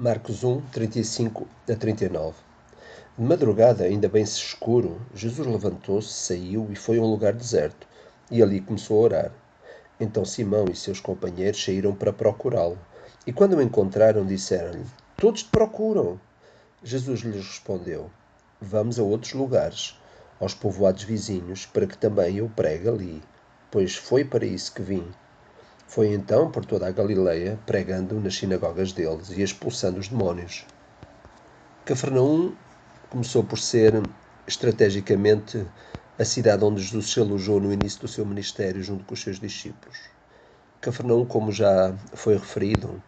Marcos 1, 35 a 39 De madrugada, ainda bem escuro, Jesus levantou-se, saiu e foi a um lugar deserto, e ali começou a orar. Então Simão e seus companheiros saíram para procurá-lo, e quando o encontraram, disseram-lhe: Todos te procuram. Jesus lhes respondeu: Vamos a outros lugares, aos povoados vizinhos, para que também eu pregue ali, pois foi para isso que vim. Foi então por toda a Galileia, pregando nas sinagogas deles e expulsando os demónios. Cafarnaum começou por ser, estrategicamente, a cidade onde Jesus se alojou no início do seu ministério junto com os seus discípulos. Cafarnaum, como já foi referido,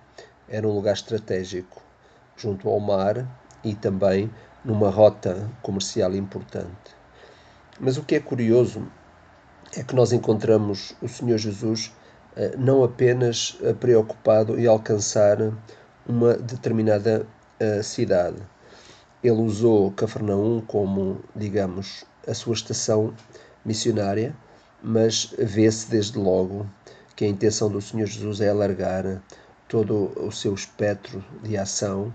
era um lugar estratégico, junto ao mar e também numa rota comercial importante. Mas o que é curioso é que nós encontramos o Senhor Jesus não apenas eh, preocupado em alcançar uma determinada eh, cidade. Ele usou Cafarnaum como, digamos, a sua estação missionária, mas vê-se desde logo que a intenção do Senhor Jesus é alargar todo o seu espectro de ação,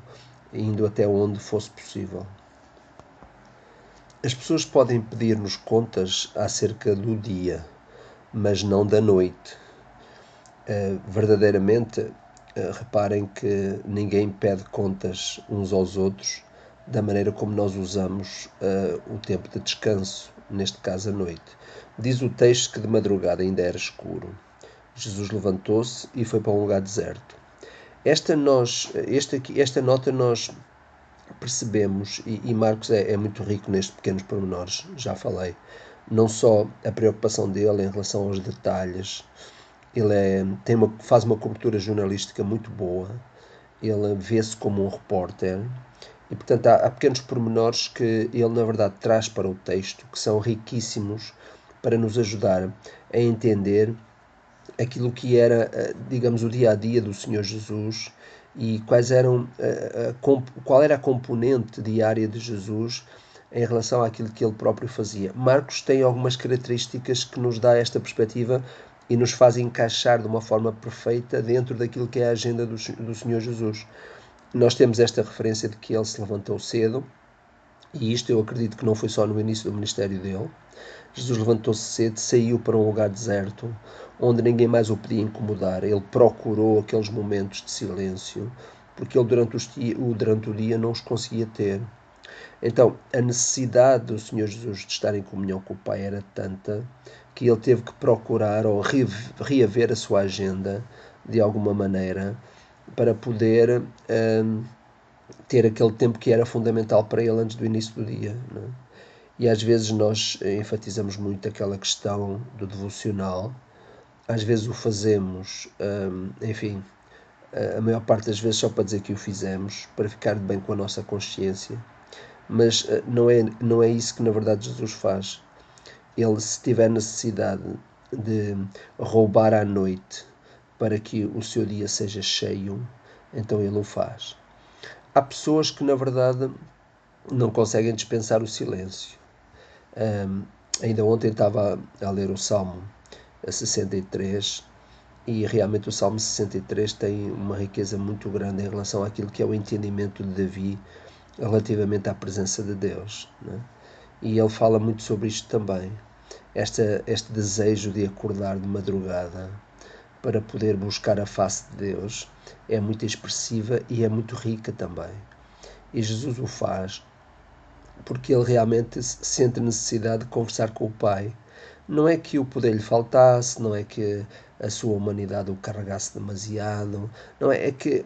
indo até onde fosse possível. As pessoas podem pedir-nos contas acerca do dia, mas não da noite. Eh, verdadeiramente uh, reparem que ninguém pede contas uns aos outros da maneira como nós usamos uh, o tempo de descanso, neste caso a noite. Diz o texto que de madrugada ainda era escuro. Jesus levantou-se e foi para um lugar deserto. Esta, nós, esta, esta nota nós percebemos, e, e Marcos é, é, muito rico nestes pequenos pormenores, já falei, não só a preocupação dele em relação aos detalhes, ele é, tem uma, faz uma cobertura jornalística muito boa, ele vê-se como um repórter e, portanto, há, há, pequenos pormenores que ele, na verdade, traz para o texto que são riquíssimos para nos ajudar a entender aquilo que era, eh, digamos, o dia a dia do Senhor Jesus e quais eram, eh, qual era a componente diária de Jesus em relação àquilo que ele próprio fazia. Marcos tem algumas características que nos dá esta perspectiva e nos faz encaixar de uma forma perfeita dentro daquilo que é a agenda do, do Senhor Jesus. Nós temos esta referência de que ele se levantou cedo, e isto eu acredito que não foi só no início do ministério dele. Jesus levantou-se cedo, saiu para um lugar deserto, onde ninguém mais o podia incomodar. Ele procurou aqueles momentos de silêncio, porque ele durante, os, durante o dia não os conseguia ter. Então, a necessidade do Senhor Jesus de estar em comunhão com o Pai era tanta que ele teve que procurar ou reaver a sua agenda de alguma maneira para poder um, ter aquele tempo que era fundamental para ele antes do início do dia. É? E às vezes nós enfatizamos muito aquela questão do devocional, às vezes o fazemos, um, enfim, a maior parte das vezes só para dizer que o fizemos, para ficar bem com a nossa consciência, mas uh, não é, não é isso que na verdade Jesus faz ele, se tiver necessidade de roubar à noite para que o seu dia seja cheio, então ele o faz. Há pessoas que, na verdade, não conseguem dispensar o silêncio. Um, ainda ontem estava a ler o Salmo 63 e realmente o Salmo 63 tem uma riqueza muito grande em relação àquilo que é o entendimento de Davi relativamente à presença de Deus. Né? E ele fala muito sobre isto também. Esta, este desejo de acordar de madrugada para poder buscar a face de Deus é muito expressiva e é muito rica também. E Jesus o faz porque ele realmente sente necessidade de conversar com o Pai. Não é que o poder lhe faltasse, não é que a sua humanidade o carregasse demasiado, não é, é que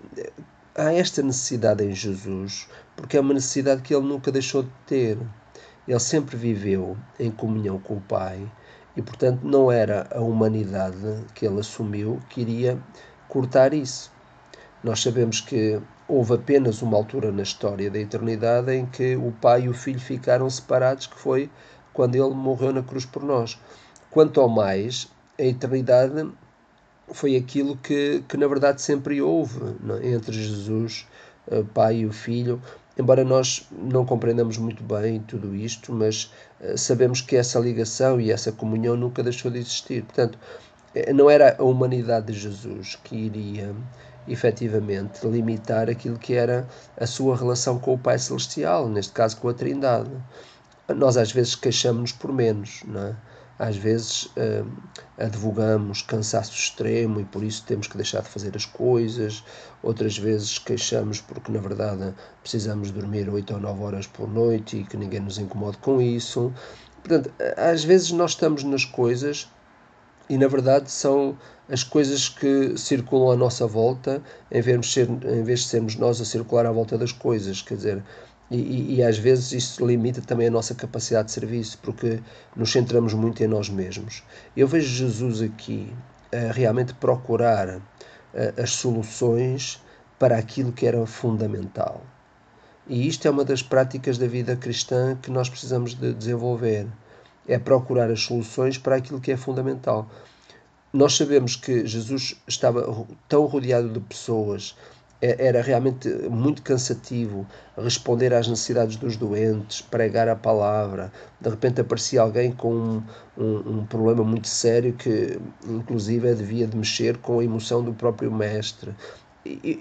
há esta necessidade em Jesus, porque é uma necessidade que ele nunca deixou de ter. Ele sempre viveu em comunhão com o Pai e, portanto, não era a humanidade que ele assumiu que iria cortar isso. Nós sabemos que houve apenas uma altura na história da eternidade em que o Pai e o Filho ficaram separados, que foi quando ele morreu na cruz por nós. Quanto ao mais, a eternidade foi aquilo que, que na verdade sempre houve é? entre Jesus, eh, Pai e o Filho, embora nós não compreendamos muito bem tudo isto, mas uh, sabemos que essa ligação e essa comunhão nunca deixou de existir. Portanto, eh, não era a humanidade de Jesus que iria efetivamente, limitar aquilo que era a sua relação com o Pai Celestial, neste caso com a Trindade. Nós às vezes queixamos-nos por menos, não é? Às vezes uh, advogamos cansaço extremo e por isso temos que deixar de fazer as coisas, outras vezes queixamos porque na verdade precisamos dormir 8 ou 9 horas por noite e que ninguém nos incomode com isso. Portanto, às vezes nós estamos nas coisas e na verdade são as coisas que circulam à nossa volta em vez de, ser, em vez de sermos nós a circular à volta das coisas. Quer dizer, e, e, e, às vezes isso limita também a nossa capacidade de serviço, porque nos centramos muito em nós mesmos. Eu vejo Jesus aqui a realmente procurar a, as soluções para aquilo que era fundamental. E isto é uma das práticas da vida cristã que nós precisamos de desenvolver. É procurar as soluções para aquilo que é fundamental. Nós sabemos que Jesus estava tão rodeado de pessoas era realmente muito cansativo responder às necessidades dos doentes, pregar a palavra. De repente aparecia alguém com um, um, um, problema muito sério que, inclusive, devia de mexer com a emoção do próprio mestre.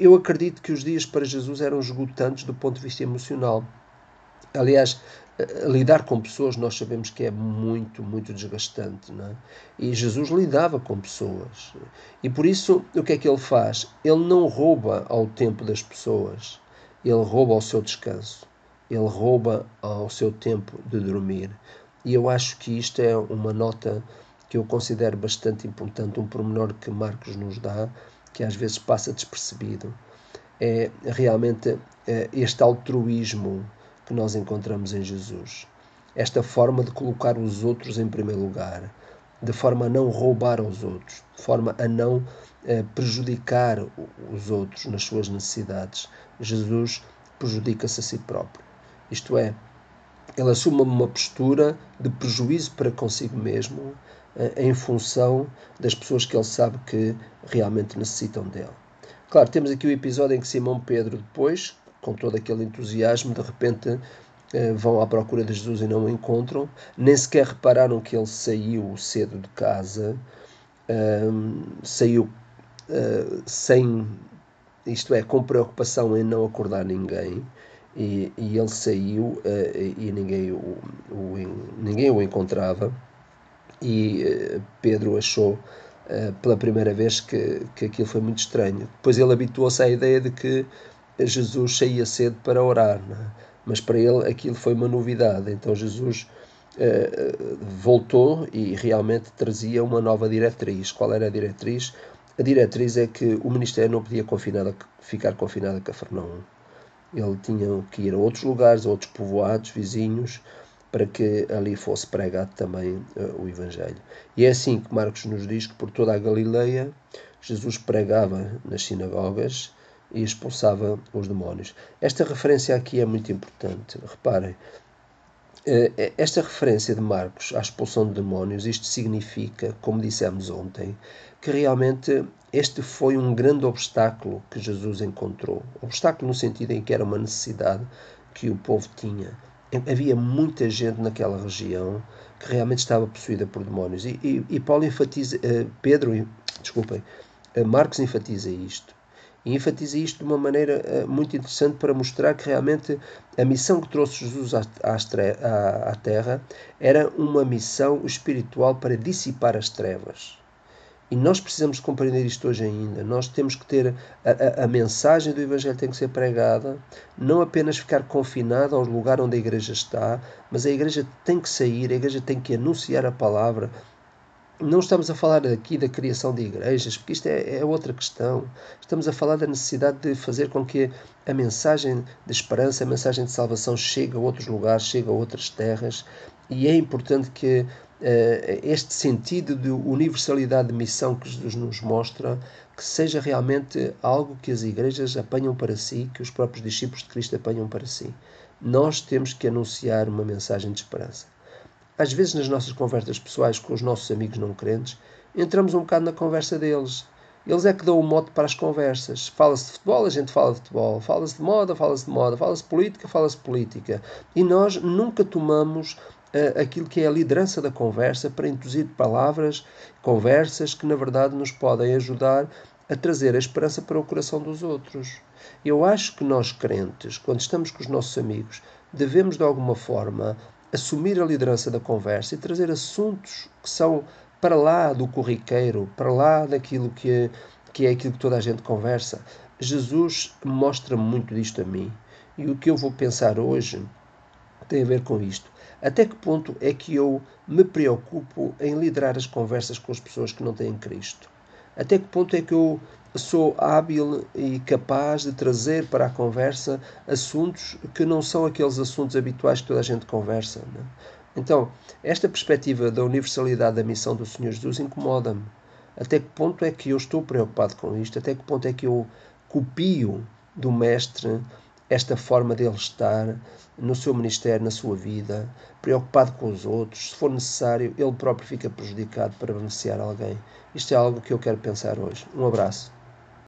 Eu acredito que os dias para Jesus eram esgotantes do ponto de vista emocional. Aliás, lidar com pessoas nós sabemos que é muito, muito desgastante. Não é? E Jesus lidava com pessoas. E por isso, o que é que ele faz? Ele não rouba ao tempo das pessoas, ele rouba ao seu descanso, ele rouba ao seu tempo de dormir. E eu acho que isto é uma nota que eu considero bastante importante, um pormenor que Marcos nos dá, que às vezes passa despercebido. É realmente é, este altruísmo que nós encontramos em Jesus. Esta forma de colocar os outros em primeiro lugar, de forma a não roubar aos outros, de forma a não eh, prejudicar os outros nas suas necessidades. Jesus prejudica-se a si próprio. Isto é, ele assume uma postura de prejuízo para consigo mesmo eh, em função das pessoas que ele sabe que realmente necessitam dele. Claro, temos aqui o episódio em que Simão Pedro depois com todo aquele entusiasmo, de repente eh, vão à procura de Jesus e não o encontram, nem sequer repararam que ele saiu cedo de casa, ehm, saiu uh, sem, isto é, com preocupação em não acordar ninguém, e, e ele saiu uh, e ninguém o, o, ninguém o encontrava, e Pedro achou pela primeira vez que, que aquilo foi muito estranho. Depois ele habituou-se à ideia de que Jesus saía cedo para orar, é? mas para ele aquilo foi uma novidade. Então Jesus uh, voltou e realmente trazia uma nova diretriz. Qual era a diretriz? A diretriz é que o ministério não podia confinado, ficar confinado a Cafarnaum. Ele tinha que ir a outros lugares, a outros povoados vizinhos, para que ali fosse pregado também uh, o Evangelho. E é assim que Marcos nos diz que por toda a Galileia Jesus pregava nas sinagogas e expulsava os demónios. Esta referência aqui é muito importante. Reparem, eh, eh, esta referência de Marcos à expulsão de demónios, isto significa, como dissemos ontem, que realmente este foi um grande obstáculo que Jesus encontrou. Obstáculo no sentido em que era uma necessidade que o povo tinha. Havia muita gente naquela região que realmente estava possuída por demónios. E, e, e Paulo enfatiza, eh, Pedro, desculpem, Marcos enfatiza isto. E enfatiza isto de uma maneira uh, muito interessante para mostrar que realmente a missão que trouxe Jesus à Terra era uma missão espiritual para dissipar as trevas. E nós precisamos compreender isto hoje ainda. Nós temos que ter a, a, a, mensagem do Evangelho tem que ser pregada, não apenas ficar confinada ao lugar onde a igreja está, mas a igreja tem que sair, a igreja tem que anunciar a palavra, não estamos a falar aqui da criação de igrejas, porque isto é, é, outra questão. Estamos a falar da necessidade de fazer com que a mensagem de esperança, a mensagem de salvação chegue a outros lugares, chegue a outras terras. E é importante que uh, este sentido de universalidade de missão que Jesus nos mostra, que seja realmente algo que as igrejas apanham para si, que os próprios discípulos de Cristo apanham para si. Nós temos que anunciar uma mensagem de esperança. Às vezes, nas nossas conversas pessoais com os nossos amigos não crentes, entramos um bocado na conversa deles. Eles é que dão o mote para as conversas. Fala-se de futebol, a gente fala de futebol. Fala-se de moda, fala-se de moda. Fala-se política, fala-se política. E nós nunca tomamos uh, aquilo que é a liderança da conversa para introduzir palavras, conversas que na verdade nos podem ajudar a trazer a esperança para o coração dos outros. Eu acho que nós crentes, quando estamos com os nossos amigos, devemos de alguma forma assumir a liderança da conversa e trazer assuntos que são para lá do corriqueiro, para lá daquilo que que é aquilo que toda a gente conversa. Jesus mostra muito disto a mim. E o que eu vou pensar hoje tem a ver com isto. Até que ponto é que eu me preocupo em liderar as conversas com as pessoas que não têm Cristo? Até que ponto é que eu sou hábil e capaz de trazer para a conversa assuntos que não são aqueles assuntos habituais que toda a gente conversa? Né? Então, esta perspectiva da universalidade da missão do Senhor Jesus incomoda-me. Até que ponto é que eu estou preocupado com isto? Até que ponto é que eu copio do Mestre esta forma dele estar no seu ministério, na sua vida, preocupado com os outros. Se for necessário, ele próprio fica prejudicado para beneficiar alguém. Isto é algo que eu quero pensar hoje. Um abraço.